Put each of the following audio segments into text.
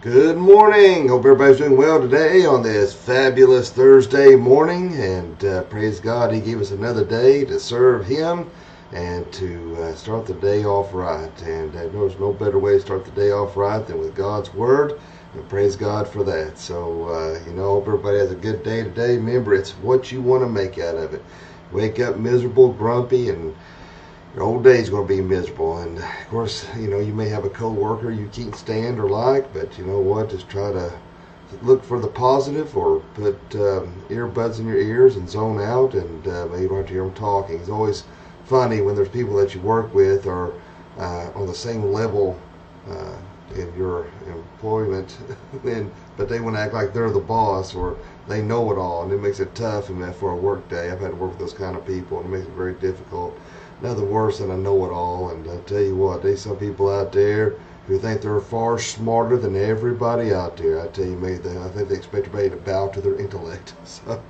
Good morning. Hope everybody's doing well today on this fabulous Thursday morning. And uh, praise God, He gave us another day to serve Him and to uh, start the day off right. And uh, there's no better way to start the day off right than with God's Word. And praise God for that. So, uh, you know, hope everybody has a good day today. Remember, it's what you want to make out of it. Wake up miserable, grumpy, and your whole day's going to be miserable. And of course, you know, you may have a coworker you can't stand or like, but you know what? Just try to look for the positive or put um, earbuds in your ears and zone out, and uh, maybe to hear them talking. It's always funny when there's people that you work with are uh, on the same level uh, in your employment, and but they want to act like they're the boss or they know it all, and it makes it tough. And for a work day, I've had to work with those kind of people, and it makes it very difficult nothing worse than a know-it-all. And I tell you what, there's some people out there who think they're far smarter than everybody out there. I tell you, maybe they, I think they expect everybody to bow to their intellect. So,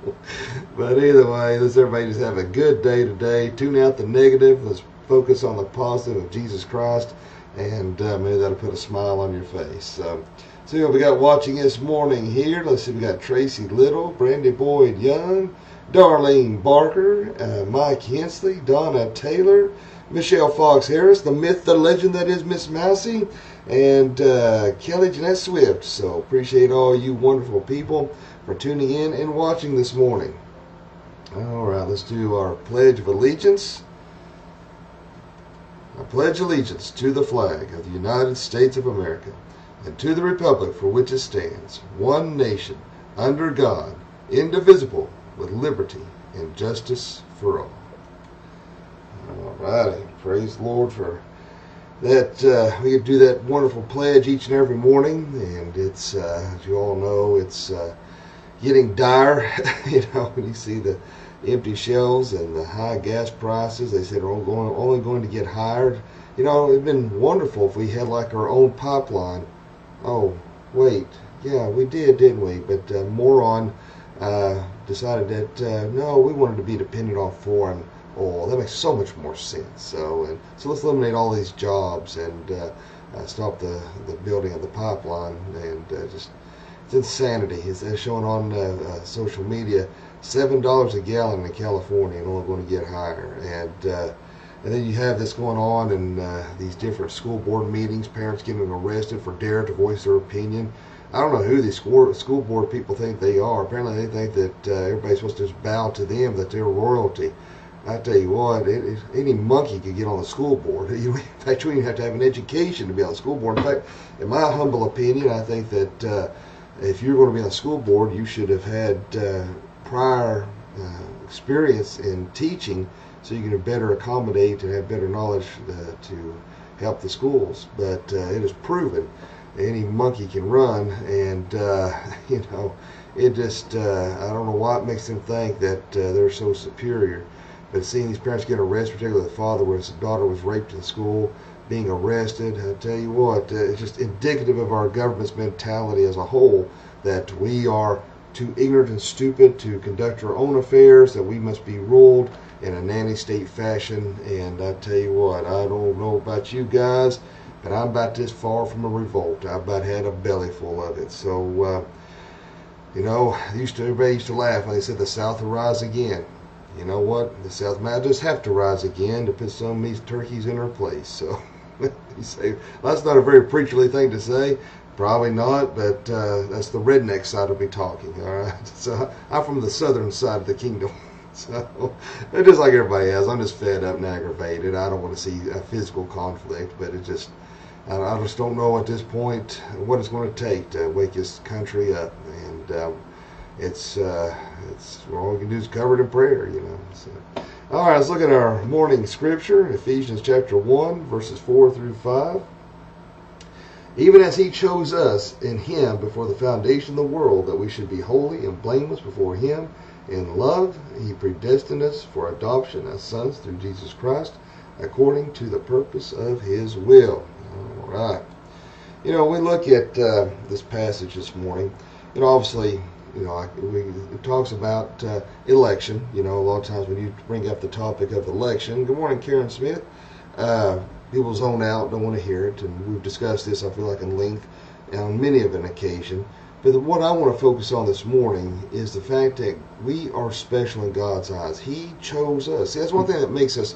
but either way, let's everybody just have a good day today. Tune out the negative. Let's focus on the positive of Jesus Christ, and uh, maybe that'll put a smile on your face. So, see what we got watching this morning here. Let's see, we got Tracy Little, Brandy Boyd Young. Darlene Barker, uh, Mike Hensley, Donna Taylor, Michelle Fox Harris, the myth, the legend that is Miss Mousy, and uh, Kelly Jeanette Swift. So appreciate all you wonderful people for tuning in and watching this morning. All right, let's do our Pledge of Allegiance. I pledge allegiance to the flag of the United States of America and to the republic for which it stands, one nation, under God, indivisible, with liberty and justice for all. All righty. Praise the Lord for that. Uh, we do that wonderful pledge each and every morning, and it's, uh, as you all know, it's uh, getting dire. you know, when you see the empty shelves and the high gas prices, they said are only going, only going to get higher. You know, it'd been wonderful if we had like our own pipeline. Oh, wait, yeah, we did, didn't we? But uh, more on uh, decided that uh, no, we wanted to be dependent on foreign oil. That makes so much more sense. So and so let's eliminate all these jobs and uh, uh, stop the the building of the pipeline and uh, just it's insanity. It's uh, showing on uh, social media seven dollars a gallon in California and only going to get higher and. And then you have this going on in uh, these different school board meetings, parents getting arrested for dare to voice their opinion. I don't know who these school, school board people think they are. Apparently, they think that uh, everybody's supposed to just bow to them, that they're royalty. I tell you what, it, any monkey could get on the school board. You, in fact, you even have to have an education to be on the school board. In fact, in my humble opinion, I think that uh, if you're going to be on the school board, you should have had uh, prior uh, experience in teaching so you can better accommodate and have better knowledge uh, to help the schools. But uh, it is proven any monkey can run, and uh, you know, it just uh, I don't know why it makes them think that uh, they're so superior. But seeing these parents get arrested, particularly the father, where his daughter was raped in school, being arrested, I tell you what, uh, it's just indicative of our government's mentality as a whole that we are too ignorant and stupid to conduct our own affairs, that we must be ruled in a nanny state fashion. And I tell you what, I don't know about you guys, but I'm about this far from a revolt. I've about had a belly full of it. So, uh, you know, used to everybody used to laugh when they said the South will rise again. You know what? The South might just have to rise again to put some of these turkeys in her place. So, you say that's not a very preacherly thing to say. Probably not, but uh, that's the redneck side of me talking. All right. So I'm from the southern side of the kingdom. So, just like everybody else, I'm just fed up and aggravated. I don't want to see a physical conflict, but it just I just don't know at this point what it's going to take to wake this country up, and um, it's uh, it's all we can do is cover it in prayer, you know. So, all right, let's look at our morning scripture, Ephesians chapter one, verses four through five. Even as He chose us in Him before the foundation of the world, that we should be holy and blameless before Him. In love, He predestined us for adoption as sons through Jesus Christ, according to the purpose of His will right. You know, we look at uh, this passage this morning, and obviously, you know, we, it talks about uh, election. You know, a lot of times when you bring up the topic of election, good morning, Karen Smith. Uh, people zone out, don't want to hear it, and we've discussed this. I feel like in length on many of an occasion. But what I want to focus on this morning is the fact that we are special in God's eyes. He chose us. See, that's one thing that makes us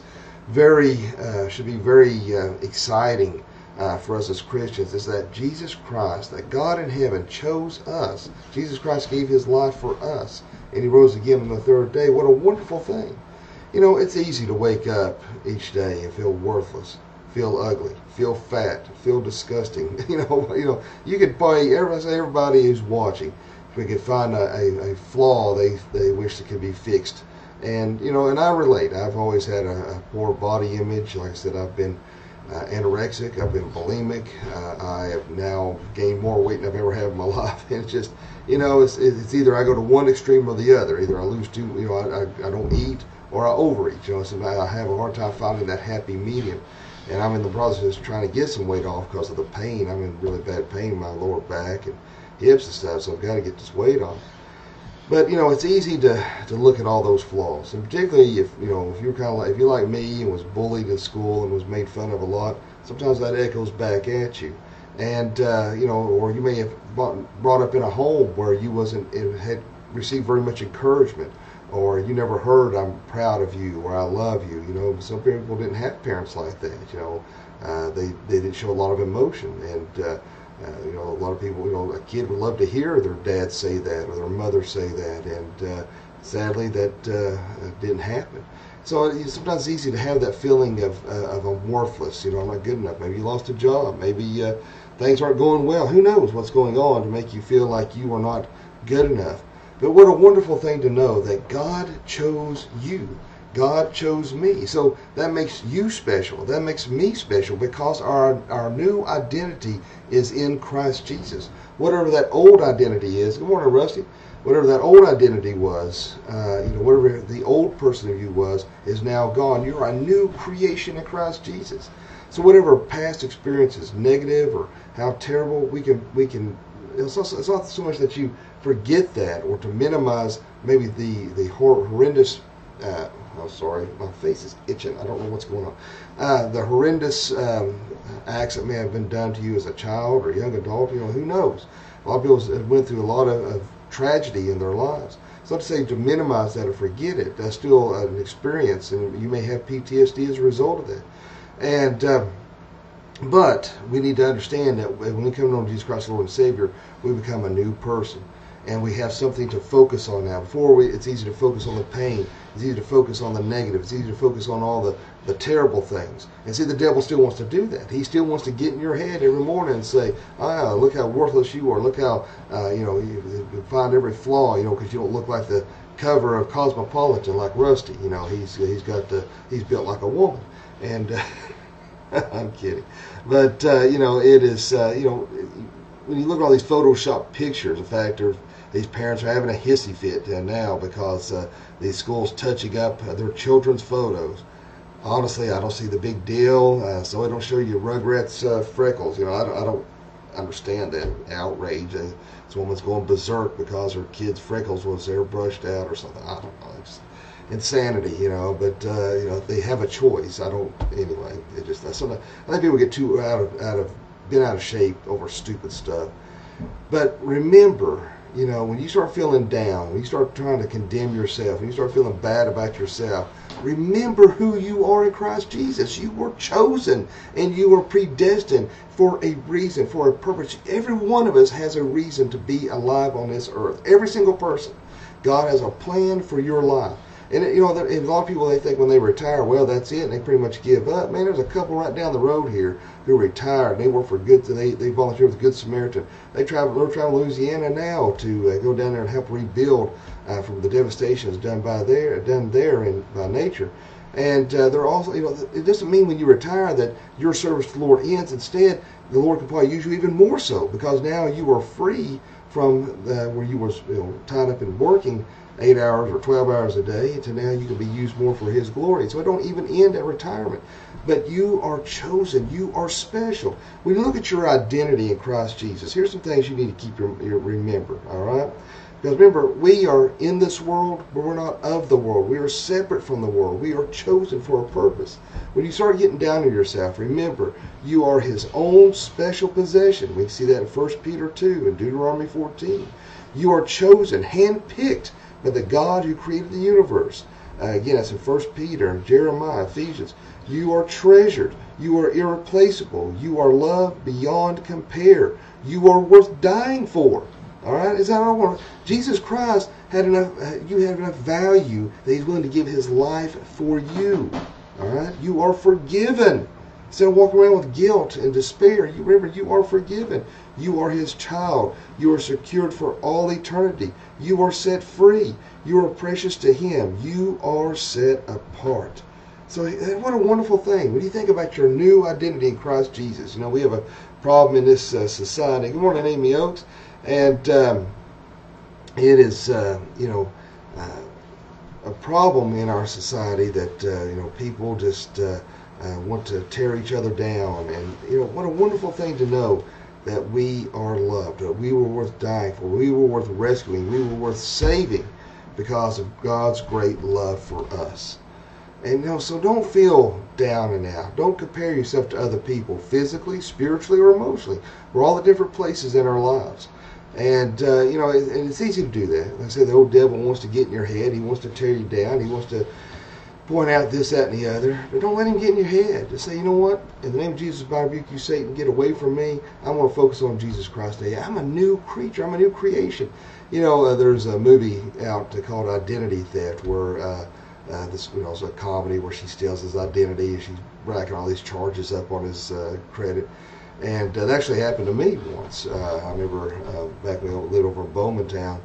very, uh, should be very uh, exciting uh, for us as Christians is that Jesus Christ, that God in heaven chose us. Jesus Christ gave his life for us, and he rose again on the third day. What a wonderful thing. You know, it's easy to wake up each day and feel worthless, feel ugly, feel fat, feel disgusting. You know, you know, you could probably everybody, everybody who's watching, we could find a, a, a, flaw they they wish that could be fixed. And you know, and I relate. I've always had a, a poor body image. Like I said, I've been uh, anorexic. I've been bulimic. Uh, I have now gained more weight than I've ever had in my life. And it's just, you know, it's, it's either I go to one extreme or the other. Either I lose too, you know, I, I, I don't eat or I overeat. You know, so I have a hard time finding that happy medium and I'm in the process of trying to get some weight off because of the pain. I'm in really bad pain in my lower back and hips and stuff, so I've got to get this weight off. But you know, it's easy to, to look at all those flaws, and particularly if you know if you're kind of like if you're like me and was bullied in school and was made fun of a lot. Sometimes that echoes back at you, and uh, you know, or you may have brought up in a home where you wasn't had received very much encouragement or you never heard I'm proud of you or I love you. You know, some people didn't have parents like that. You know, uh, they they didn't show a lot of emotion, and uh, uh, you know, a lot of people. You know, a kid would love to hear their dad say that or their mother say that, and uh, sadly, that uh, didn't happen. So it's sometimes easy to have that feeling of uh, of I'm worthless. You know, I'm not good enough. Maybe you lost a job. Maybe things aren't going well. Who knows what's going on to make you feel like you are not good enough. But what a wonderful thing to know that God chose you. God chose me. So that makes you special. That makes me special because our, our new identity is in Christ Jesus. Whatever that old identity is, good morning, Rusty. Whatever that old identity was, uh, you know, whatever the old person of you was, is now gone. You're a new creation in Christ Jesus. So whatever past experience is negative or how terrible, we can we can. It's, also, it's not so much that you forget that or to minimize maybe the the horrendous. Uh, oh, sorry, my face is itching. I don't know what's going on. Uh, the horrendous um, acts that may have been done to you as a child or young adult. You know, who knows? A lot of people have went through a lot of, of tragedy in their lives. So to say to minimize that or forget it, that's still an experience, and you may have PTSD as a result of that. And um, but we need to understand that when we come to Jesus Christ, Lord and Savior, we become a new person and we have something to focus on now. Before we, it's easy to focus on the pain. It's easy to focus on the negative. It's easy to focus on all the, the terrible things. And see, the devil still wants to do that. He still wants to get in your head every morning and say, ah, look how worthless you are. Look how, uh, you know, you, you, find every flaw, you know, because you don't look like the cover of Cosmopolitan like Rusty. You know, he's he's got the, he's built like a woman. And uh, I'm kidding. But, uh, you know, it is, uh, you know, when you look at all these Photoshop pictures, in fact, there's these parents are having a hissy fit now because uh, these schools touching up uh, their children's photos. Honestly, I don't see the big deal. Uh, so I don't show you Rugrats uh, freckles. You know, I don't, I don't understand that outrage. Uh, this woman's going berserk because her kid's freckles was airbrushed out or something. I don't know. It's insanity, you know. But uh, you know, they have a choice. I don't. Anyway, it just that's something. I think people get too out of out of been out of shape over stupid stuff. But remember, you know, when you start feeling down, when you start trying to condemn yourself, when you start feeling bad about yourself, remember who you are in Christ Jesus. You were chosen and you were predestined for a reason, for a purpose. Every one of us has a reason to be alive on this earth. Every single person. God has a plan for your life. And you know, a lot of people they think when they retire, well, that's it, and they pretty much give up. Man, there's a couple right down the road here who retired. They work for good. They they volunteer with Good Samaritan. They travel. They're traveling Louisiana now to uh, go down there and help rebuild uh, from the devastations done by there, done there in by nature. And uh, they're also, you know, it doesn't mean when you retire that your service to the Lord ends. Instead, the Lord can probably use you even more so because now you are free from the, where you were you know, tied up in working eight hours or 12 hours a day to now you can be used more for His glory. So it don't even end at retirement. But you are chosen. You are special. When you look at your identity in Christ Jesus, here's some things you need to keep your, your remember. All right. Because remember, we are in this world, but we're not of the world. We are separate from the world. We are chosen for a purpose. When you start getting down on yourself, remember, you are His own special possession. We see that in 1 Peter 2 and Deuteronomy 14. You are chosen, handpicked by the God who created the universe. Uh, again, that's in 1 Peter, Jeremiah, Ephesians. You are treasured. You are irreplaceable. You are loved beyond compare. You are worth dying for. All right, is that all? I want? Jesus Christ had enough. Uh, you have enough value that He's willing to give His life for you. All right, you are forgiven. Instead of walking around with guilt and despair, you remember you are forgiven. You are His child. You are secured for all eternity. You are set free. You are precious to Him. You are set apart. So what a wonderful thing. When you think about your new identity in Christ Jesus, you know we have a problem in this uh, society. Good morning, Amy Oaks and um, it is uh, you know uh, a problem in our society that uh, you know people just uh, want to tear each other down and you know what a wonderful thing to know that we are loved that we were worth dying for we were worth rescuing we were worth saving because of God's great love for us and you know so don't feel down and out don't compare yourself to other people physically spiritually or emotionally we're all at different places in our lives and, uh, you know, and it's easy to do that. Like I said, the old devil wants to get in your head. He wants to tear you down. He wants to point out this, that, and the other. But don't let him get in your head. Just say, you know what? In the name of Jesus, I rebuke you, Satan. Get away from me. I want to focus on Jesus Christ today. I'm a new creature. I'm a new creation. You know, uh, there's a movie out called Identity Theft where uh, uh, this, you know, it's a comedy where she steals his identity and she's racking all these charges up on his uh, credit. And uh, that actually happened to me once. Uh, I remember back when I lived over in Bowmantown,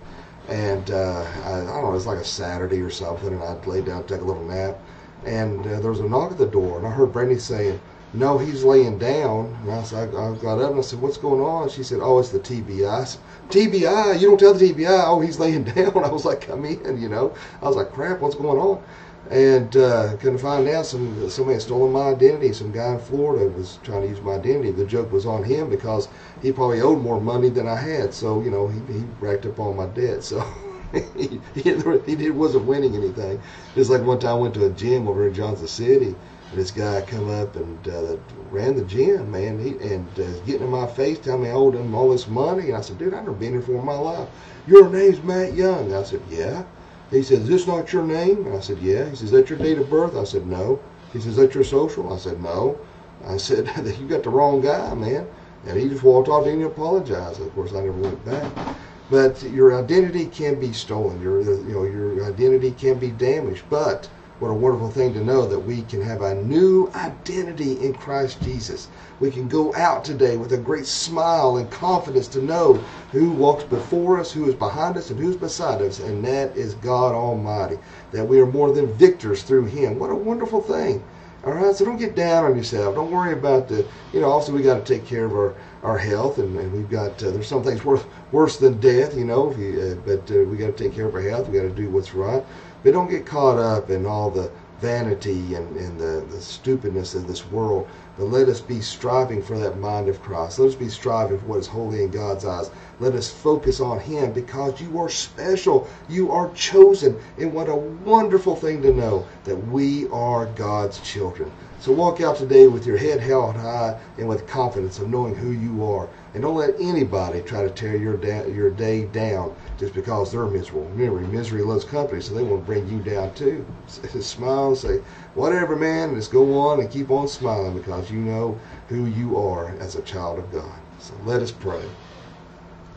and uh, I, I, don't know, it was like a Saturday or something, and I'd lay down, take a little nap, and uh, there was a knock at the door, and I heard Brandy saying, "No, he's laying down." And I, said, I, I got up and I said, "What's going on?" She said, "Oh, it's the TBI." TBI, you don't tell the TBI. Oh, he's laying down. I was like, "Come in," you know. I was like, "Crap, what's going on?" And uh, couldn't find out some somebody had stolen my identity. Some guy in Florida was trying to use my identity. The joke was on him because he probably owed more money than I had. So you know he, he racked up all my debt. So he, he, he wasn't winning anything. Just like one time I went to a gym over in Johnson City. And this guy come up and uh, ran the gym, man, he, and uh, getting in my face, telling me I owed him all this money. And I said, dude, I've never been here for my life. Your name's Mat Young. I said, yeah. He said, Is this not your name? And I said, Yeah. He says, Is that your date of birth? I said, No. He says, Is that your social? I said, No. I said, You got the wrong guy, man. And he just walked off and he apologized. Of course, I never went back. But your identity can be stolen. Your, you know, your identity can be damaged. But what a wonderful thing to know that we can have a new identity in Christ Jesus. We can go out today with a great smile and confidence to know who walks before us, who is behind us, and who's beside us, and that is God Almighty. That we are more than victors through Him. What a wonderful thing. All right, so don't get down on yourself. Don't worry about the, you know, also we got to take care of our, our health, and, and we've got, uh, there's some things worse, worse than death, you know, you, uh, but uh, we got to take care of our health. We got to do what's right. But don't get caught up in all the vanity and, and the, the stupidness of this world. But let us be striving for that mind of Christ. Let us be striving for what is holy in God's eyes. Let us focus on Him because you are special. You are chosen. And what a wonderful thing to know that we are God's children. So walk out today with your head held high and with confidence of knowing who you are. And don't let anybody try to tear your, da- your day down just because they're miserable. Remember, misery loves company, so they want to bring you down too. Smile and say, whatever, man, just go on and keep on smiling because you know who you are as a child of God. So let us pray.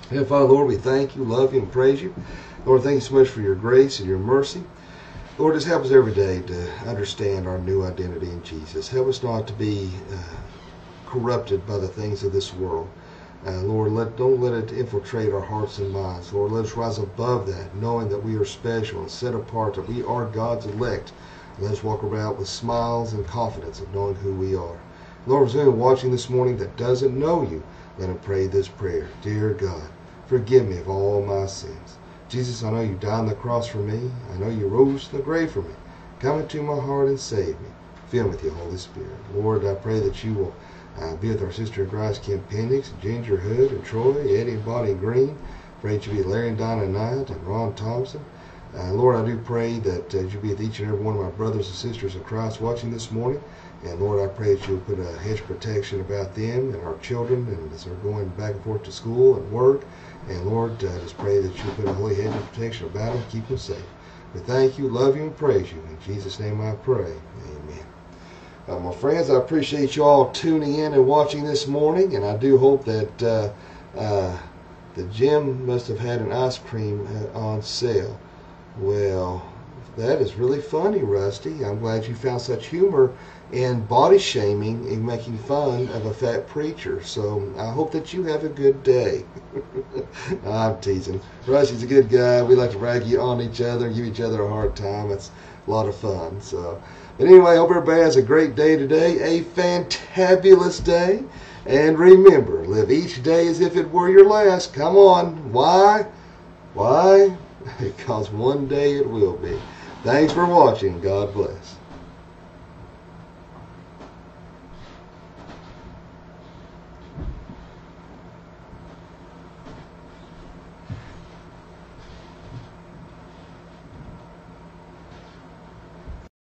Heavenly Father, Lord, we thank you, love you, and praise you. Lord, thank you so much for your grace and your mercy. Lord, just help us every day to understand our new identity in Jesus. Help us not to be uh, corrupted by the things of this world. Uh, Lord, let, don't let it infiltrate our hearts and minds. Lord, let us rise above that, knowing that we are special and set apart, that we are God's elect. Let us walk around with smiles and confidence of knowing who we are. Lord, for anyone watching this morning that doesn't know you, let him pray this prayer. Dear God, forgive me of all my sins. Jesus, I know you died on the cross for me. I know you rose from the grave for me. Come into my heart and save me. Fill me with your Holy Spirit. Lord, I pray that you will uh, be with our sister in Christ, Kim Penix, Ginger Hood, and Troy, Eddie and Bonnie Green. Pray that you be Larry and Donna Knight and Ron Thompson. Uh, Lord, I do pray that uh, you be with each and every one of my brothers and sisters in Christ watching this morning. And Lord, I pray that you'll put a hedge protection about them and our children and as they're going back and forth to school and work. And Lord, uh, just pray that you'll put a holy hedge of protection about them, keep them safe. We thank you, love you, and praise you. In Jesus' name I pray. Amen. Uh, my friends, I appreciate you all tuning in and watching this morning, and I do hope that uh, uh, the gym must have had an ice cream uh, on sale. Well, that is really funny, Rusty. I'm glad you found such humor in body shaming and making fun of a fat preacher. So I hope that you have a good day. I'm teasing. Rusty's a good guy. We like to rag on each other give each other a hard time. It's a lot of fun. So, but anyway, I hope everybody has a great day today, a fantabulous day. And remember, live each day as if it were your last. Come on. Why? Why? Because one day it will be. Thanks for watching. God bless.